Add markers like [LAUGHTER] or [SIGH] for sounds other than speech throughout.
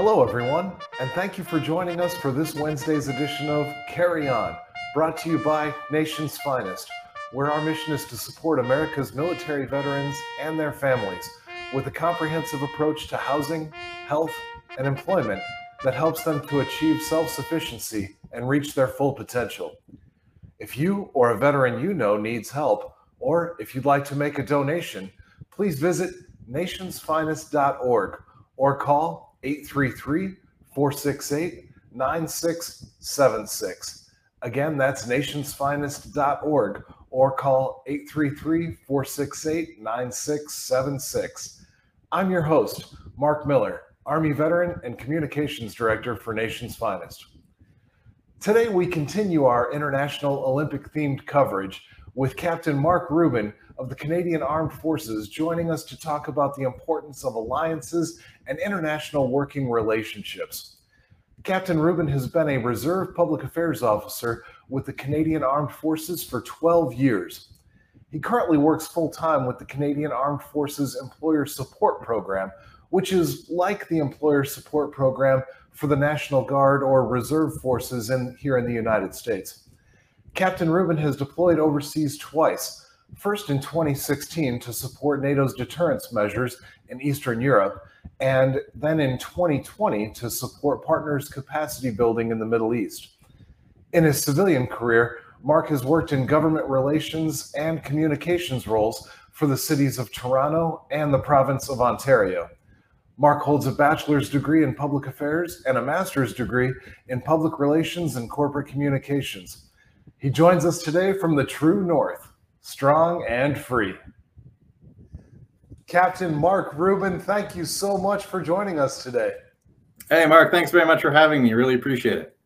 Hello, everyone, and thank you for joining us for this Wednesday's edition of Carry On, brought to you by Nation's Finest, where our mission is to support America's military veterans and their families with a comprehensive approach to housing, health, and employment that helps them to achieve self sufficiency and reach their full potential. If you or a veteran you know needs help, or if you'd like to make a donation, please visit nationsfinest.org or call 833 468 9676. Again, that's nationsfinest.org or call 833 468 9676. I'm your host, Mark Miller, Army veteran and communications director for Nation's Finest. Today, we continue our international Olympic themed coverage with Captain Mark Rubin of the Canadian Armed Forces joining us to talk about the importance of alliances and international working relationships. Captain Rubin has been a reserve public affairs officer with the Canadian Armed Forces for 12 years. He currently works full time with the Canadian Armed Forces Employer Support Program, which is like the Employer Support Program for the National Guard or Reserve Forces in, here in the United States. Captain Rubin has deployed overseas twice, first in 2016 to support NATO's deterrence measures in Eastern Europe, and then in 2020 to support partners' capacity building in the Middle East. In his civilian career, Mark has worked in government relations and communications roles for the cities of Toronto and the province of Ontario. Mark holds a bachelor's degree in public affairs and a master's degree in public relations and corporate communications. He joins us today from the true north, strong and free. Captain Mark Rubin, thank you so much for joining us today. Hey, Mark, thanks very much for having me. Really appreciate it.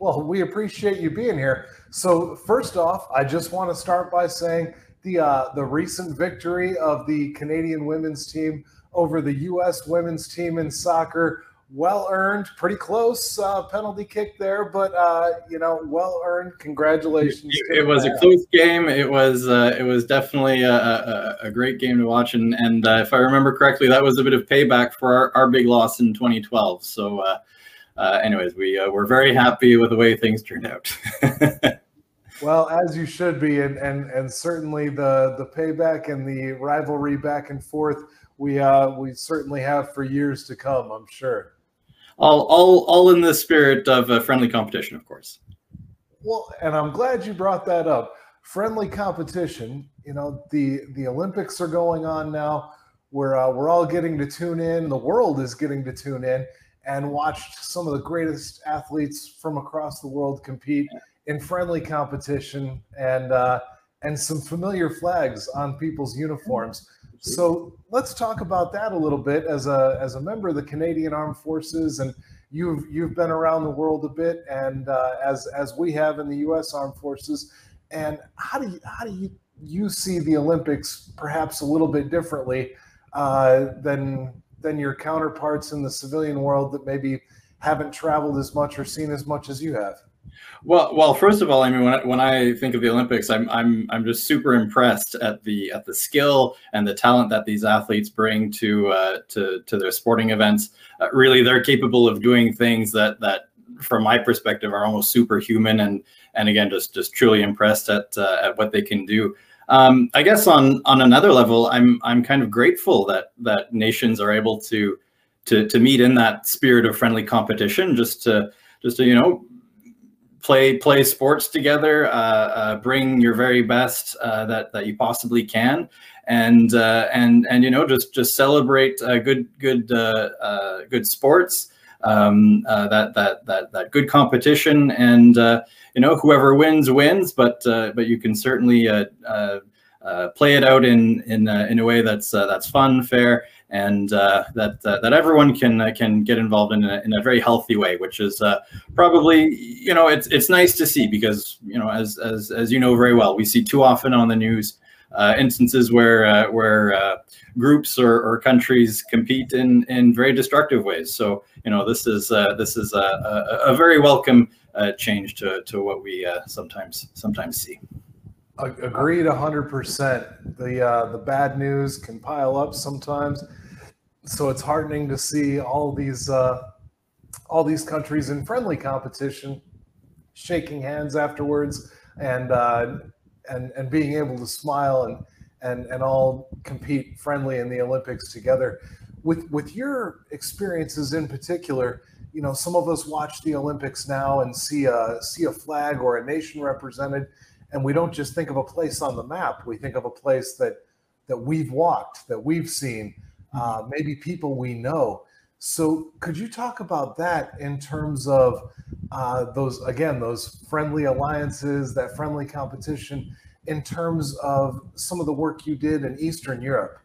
Well, we appreciate you being here. So, first off, I just want to start by saying the uh, the recent victory of the Canadian women's team over the U.S. women's team in soccer well earned, pretty close uh, penalty kick there, but uh, you know, well earned. Congratulations! It, it was a close game. It was uh, it was definitely a, a, a, great game to watch, and and uh, if I remember correctly, that was a bit of payback for our, our big loss in 2012. So, uh, uh, anyways, we we're very happy with the way things turned out. [LAUGHS] well, as you should be, and and and certainly the the payback and the rivalry back and forth. We uh, we certainly have for years to come, I'm sure all all all in the spirit of a friendly competition, of course. Well, and I'm glad you brought that up. Friendly competition. You know, the the Olympics are going on now. We're uh, we're all getting to tune in. The world is getting to tune in and watch some of the greatest athletes from across the world compete in friendly competition and uh, and some familiar flags on people's uniforms. So let's talk about that a little bit as a as a member of the Canadian Armed Forces, and you've you've been around the world a bit, and uh, as as we have in the U.S. Armed Forces. And how do you how do you you see the Olympics perhaps a little bit differently uh, than than your counterparts in the civilian world that maybe haven't traveled as much or seen as much as you have? Well, well, first of all, I mean, when I, when I think of the Olympics, I'm I'm I'm just super impressed at the at the skill and the talent that these athletes bring to uh, to to their sporting events. Uh, really, they're capable of doing things that that, from my perspective, are almost superhuman. And and again, just just truly impressed at uh, at what they can do. Um, I guess on on another level, I'm I'm kind of grateful that that nations are able to to to meet in that spirit of friendly competition, just to just to you know play play sports together, uh, uh, bring your very best uh, that that you possibly can, and uh, and and you know just just celebrate uh, good good uh, good sports. Um, that that that that good competition, and you know whoever wins wins, but but you can certainly play it out in in in a way that's that's fun, fair, and uh, that uh, that everyone can uh, can get involved in a, in a very healthy way, which is uh, probably you know it's it's nice to see because you know as as as you know very well, we see too often on the news uh, instances where uh, where groups or, or countries compete in in very destructive ways. So you know this is this is a, a, a very welcome change to to what we sometimes sometimes see. Agreed, hundred percent. The uh, the bad news can pile up sometimes, so it's heartening to see all these uh, all these countries in friendly competition, shaking hands afterwards, and uh, and and being able to smile and and and all compete friendly in the Olympics together. With with your experiences in particular, you know, some of us watch the Olympics now and see a see a flag or a nation represented, and we don't just think of a place on the map. We think of a place that that we've walked, that we've seen, uh, maybe people we know. So, could you talk about that in terms of uh, those, again, those friendly alliances, that friendly competition, in terms of some of the work you did in Eastern Europe?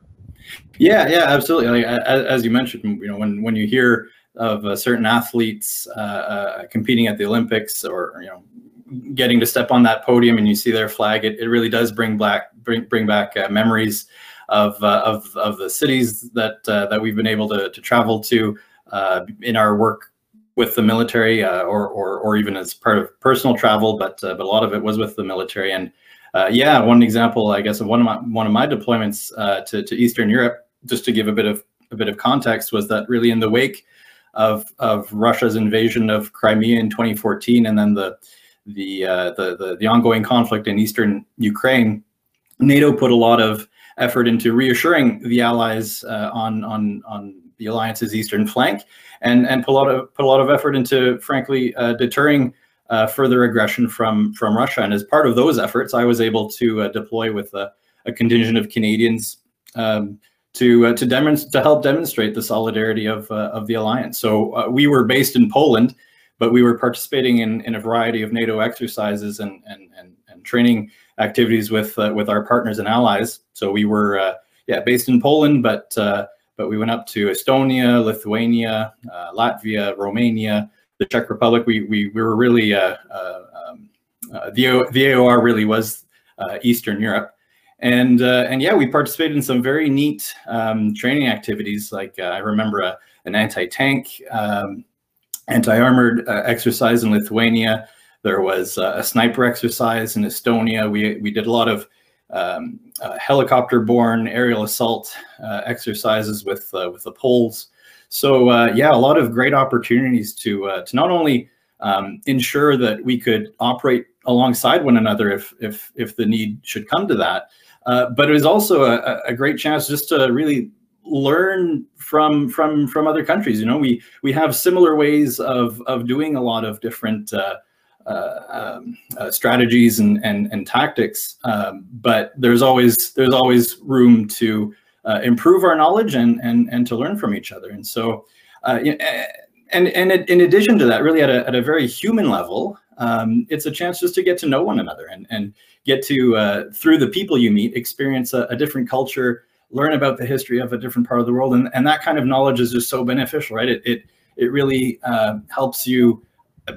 Yeah, yeah, absolutely. Like, as, you mentioned, you know, when when you hear of uh, certain athletes uh, uh, competing at the Olympics, or you know, getting to step on that podium and you see their flag, it, it really does bring back bring bring back uh, memories of, uh, of, of the cities that, uh, that we've been able to, to travel to uh, in our work with the military or, or, or even as part of personal travel, but, but a lot of it was with the military. And yeah, one example, I guess, of one of my, one of my deployments to, to Eastern Europe, just to give a bit of a bit of context, was that really in the wake of of Russia's invasion of Crimea in 2014, and then the the uh, the, the, the ongoing conflict in eastern Ukraine, NATO put a lot of effort into reassuring the allies uh, on on on the alliance's eastern flank, and and put a lot of put a lot of effort into, frankly, uh, deterring uh, further aggression from from Russia. And as part of those efforts, I was able to uh, deploy with a, a, contingent of Canadians. Um, to uh, to demonstrate to help demonstrate the solidarity of of the alliance. So we were based in Poland, but we were participating in in a variety of NATO exercises and and and, and training activities with uh, with our partners and allies. So we were uh, yeah based in Poland, but uh, but we went up to Estonia, Lithuania, uh, Latvia, Romania, the Czech Republic. We we, we were really uh, um, the the AOR really was Eastern Europe. And and yeah, we participated in some very neat um, training activities. Like I remember a, an anti-tank um, anti-armored uh, exercise in Lithuania. There was uh, a sniper exercise in Estonia. We, we did a lot of um, uh, helicopter-borne aerial assault uh, exercises with uh, with the Poles. So uh, yeah, a lot of great opportunities to to not only um, ensure that we could operate alongside one another if if if the need should come to that, but it was also a, a great chance just to really learn from from from other countries. You know, we we have similar ways of of doing a lot of different uh, uh, um, uh, strategies and, and, and tactics, um, but there's always there's always room to uh, improve our knowledge and, and and to learn from each other. And so, uh, and and in addition to that, really at a at a very human level, um, it's a chance just to get to know one another and and get to uh, through the people you meet experience a, a different culture, learn about the history of a different part of the world, and and that kind of knowledge is just so beneficial, right? It it it really helps you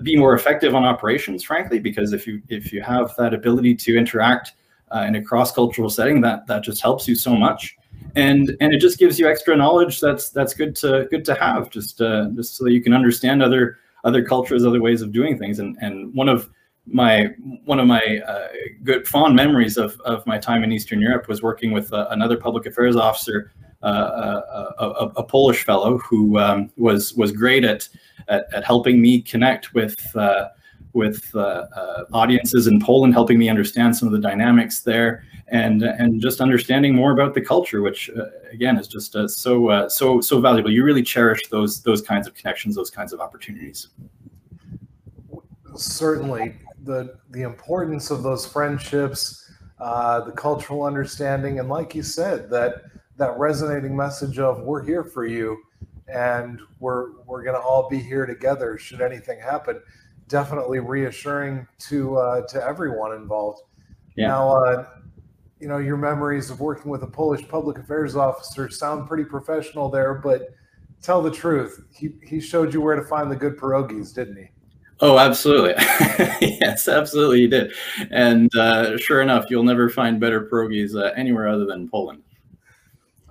be more effective on operations, frankly, because if you if you have that ability to interact uh, in a cross-cultural setting, that that just helps you so much, and and it just gives you extra knowledge. That's that's good to good to have, just uh, just so you can understand other other cultures, other ways of doing things. And and one of my one of my uh, good fond memories of of my time in Eastern Europe was working with uh, another public affairs officer uh, a, a, a, Polish fellow who um, was was great at, at, at helping me connect with uh, with uh, uh, audiences in Poland, helping me understand some of the dynamics there, and and just understanding more about the culture, which uh, again is just uh, so so so valuable. You really cherish those those kinds of connections, those kinds of opportunities. Certainly, the the importance of those friendships, the cultural understanding, and like you said, that that resonating message of we're here for you and we're we're going to all be here together should anything happen definitely reassuring to uh, to everyone involved yeah. now uh, you know your memories of working with a polish public affairs officer sound pretty professional there but tell the truth he, he showed you where to find the good pierogies didn't he Oh, absolutely. [LAUGHS] yes, absolutely, he did. And uh, sure enough, you'll never find better pierogies uh, anywhere other than Poland.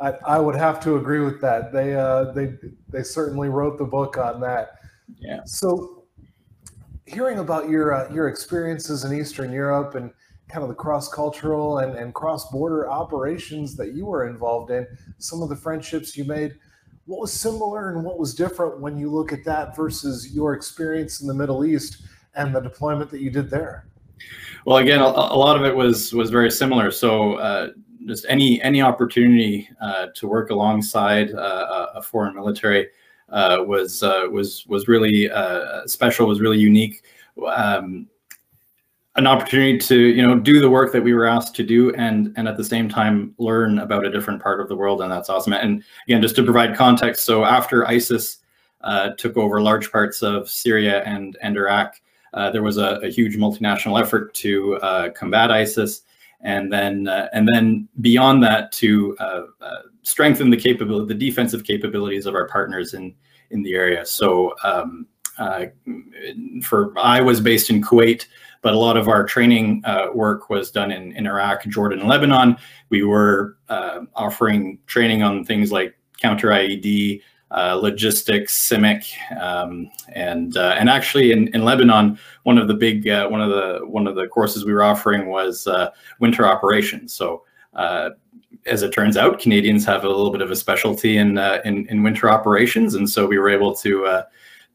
I, I would have to agree with that. They uh, they they certainly wrote the book on that. Yeah. So, hearing about your uh, your experiences in Eastern Europe and kind of the cross cultural and, and cross border operations that you were involved in, some of the friendships you made. What was similar and what was different when you look at that versus your experience in the Middle East and the deployment that you did there? Well, again, a, a lot of it was was very similar. So uh, just any any opportunity uh, to work alongside uh, a foreign military uh, was uh, was was really uh, special. Was really unique. Um, an opportunity to you know do the work that we were asked to do and and at the same time learn about a different part of the world and that's awesome. And again just to provide context so after isis uh, took over large parts of syria and and iraq uh, there was a, a, huge multinational effort to uh, combat isis. And then uh, and then beyond that to uh, uh, strengthen the capability the defensive capabilities of our partners in in the area. So um, for i was based in kuwait but a lot of our training uh, work was done in, in Iraq, Jordan, and Lebanon. We were uh, offering training on things like counter IED, uh, logistics, CIMIC, um, and uh, and actually in, in Lebanon, one of the big uh, one of the one of the courses we were offering was uh, winter operations. So as it turns out, Canadians have a little bit of a specialty in in, in winter operations, and so we were able to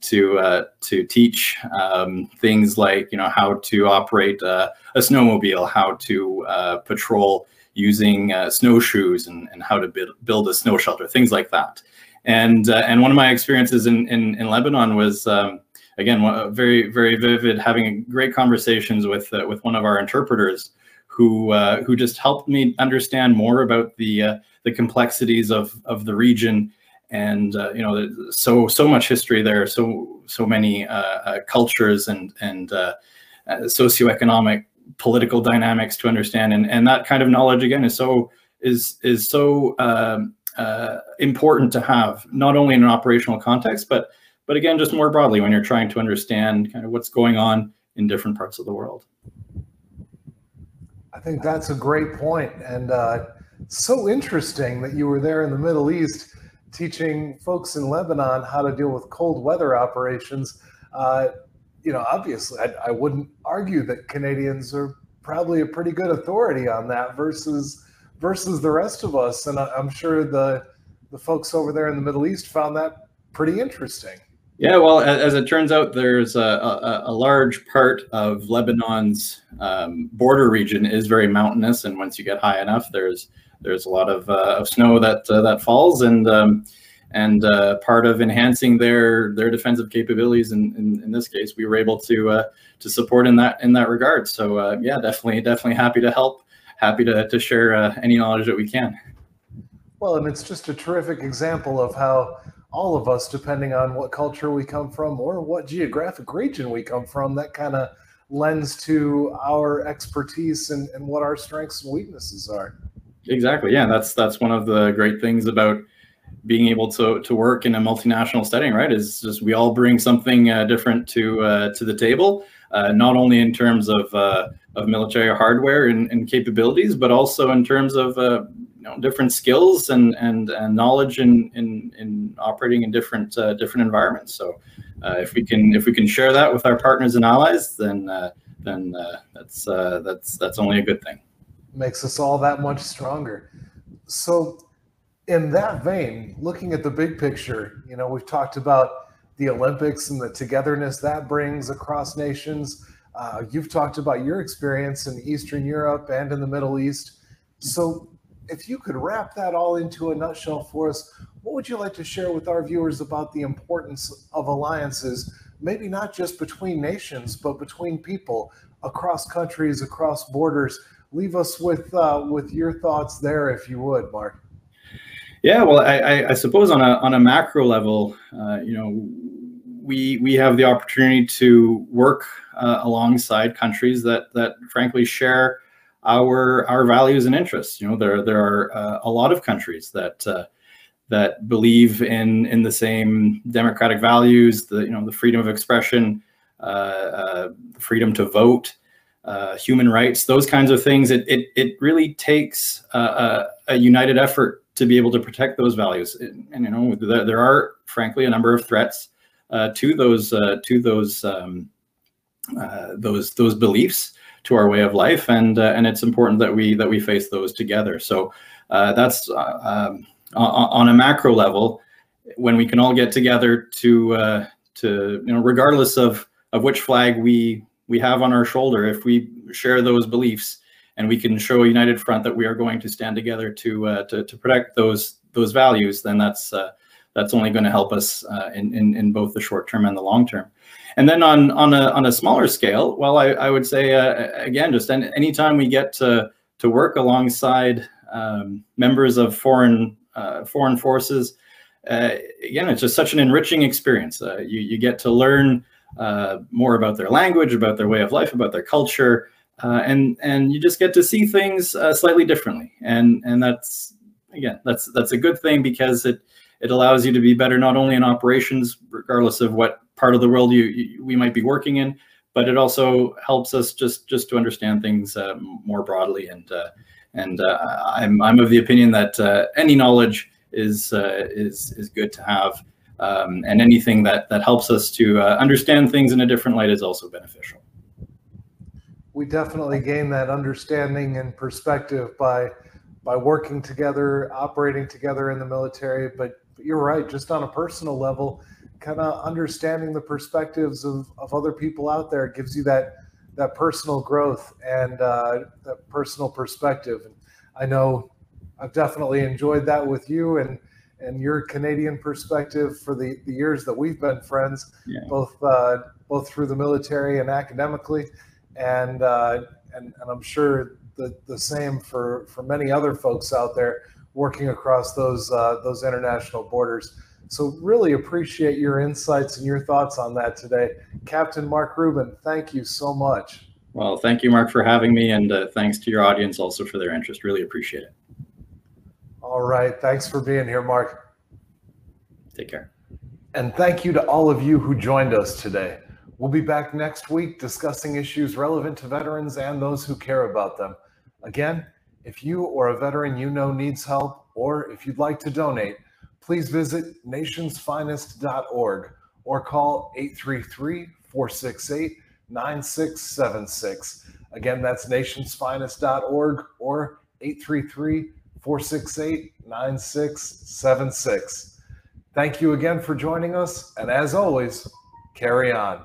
to uh, to teach um, things like you know how to operate uh, a snowmobile, how to uh, patrol using uh, snowshoes, and, and how to build, build a snow shelter, things like that. And uh, and one of my experiences in in, in Lebanon was. Um, again, very, very vivid. Having great conversations with uh, with one of our interpreters, who who just helped me understand more about the the complexities of of the region and uh, you know so so much history there so so many uh, uh, cultures and and uh, uh, socioeconomic political dynamics to understand. And and that kind of knowledge again is so is is so um, uh, important to have not only in an operational context but but again just more broadly when you're trying to understand kind of what's going on in different parts of the world. I think that's a great point. And so interesting that you were there in the middle east teaching folks in Lebanon how to deal with cold weather operations. Uh, you know, obviously, I, I, wouldn't argue that Canadians are probably a pretty good authority on that versus versus the rest of us, and I, I'm sure the the folks over there in the Middle East found that pretty interesting. Yeah, well, as, it turns out, there's a, a, a large part of Lebanon's um, border region is very mountainous, and once you get high enough, there's there's a lot of, uh, of snow that uh, that falls, and um, and uh, part of enhancing their their defensive capabilities. In, in, in this case, we were able to uh, to support in that in that regard. So uh, yeah, definitely definitely happy to help. Happy to to share uh, any knowledge that we can. Well, and it's just a terrific example of how all of us, depending on what culture we come from or what geographic region we come from, that kind of lends to our expertise and, and what our strengths and weaknesses are. Exactly. Yeah, that's that's one of the great things about being able to to work in a multinational setting, right? Is just we all bring something uh, different to uh, to the table, uh, not only in terms of uh, of military hardware and, and, capabilities, but also in terms of uh, know, different skills and and, and knowledge in, in in operating in different uh, different environments. So if we can if we can share that with our partners and allies, then then that's that's that's only a good thing makes us all that much stronger. So, in that vein, looking at the big picture, you know, we've talked about the Olympics and the togetherness that brings across nations. Uh, you've talked about your experience in Eastern Europe and in the Middle East. So, if you could wrap that all into a nutshell for us, what would you like to share with our viewers about the importance of alliances, maybe not just between nations, but between people across countries, across borders, leave us with uh, with your thoughts there, if you would, Mark. Yeah, well, I, I suppose on a on a macro level, uh, you know, we we have the opportunity to work uh, alongside countries that that frankly share our our values and interests. You know, there there are uh, a lot of countries that uh, that believe in in the same democratic values, the you know the freedom of expression, uh, uh, freedom to vote uh, human rights, those kinds of things. It it, it really takes a, a, united effort to be able to protect those values. And, and you know, there, there, are frankly a number of threats uh, to those to those um, those those beliefs to our way of life, and uh, and it's important that we that we face those together. So uh, that's um, on, a macro level. when we can all get together to uh, to you know regardless of of which flag we we have on our shoulder if we share those beliefs and we can show a united front that we are going to stand together to uh, to, to protect those those values then that's uh, that's only going to help us uh, in, in in both the short term and the long term and then on on a on a smaller scale well i, I would say uh, again just any, anytime we get to to work alongside um, members of foreign uh, foreign forces uh, again, it's just such an enriching experience. Uh, you, you get to learn uh, more about their language, about their way of life, about their culture, uh, and and you just get to see things slightly differently. And and that's again, that's that's a good thing because it it allows you to be better not only in operations, regardless of what part of the world you, you we might be working in, but it also helps us just just to understand things uh, more broadly. And and I'm I'm of the opinion that any knowledge is uh, is is good to have. Um, and anything that that helps us to uh, understand things in a different light is also beneficial. We definitely gain that understanding and perspective by by working together, operating together in the military. But, but you're right, just on a personal level, kind of understanding the perspectives of, of other people out there gives you that that personal growth and uh, that personal perspective. And I know I've definitely enjoyed that with you and and your Canadian perspective for the, the years that we've been friends, yeah. both uh, both through the military and academically, and uh, and and I'm sure the the same for for many other folks out there working across those uh, those international borders. So really appreciate your insights and your thoughts on that today, Captain Mark Rubin. Thank you so much. Well, thank you, Mark, for having me, and uh, thanks to your audience also for their interest. Really appreciate it. All right. Thanks for being here, Mark. Take care. And thank you to all of you who joined us today. We'll be back next week discussing issues relevant to veterans and those who care about them. Again, if you or a veteran you know needs help, or if you'd like to donate, please visit nationsfinest.org or call 833 468 9676. Again, that's nationsfinest.org or 833 468 9676. Thank you again for joining us. And as always, carry on.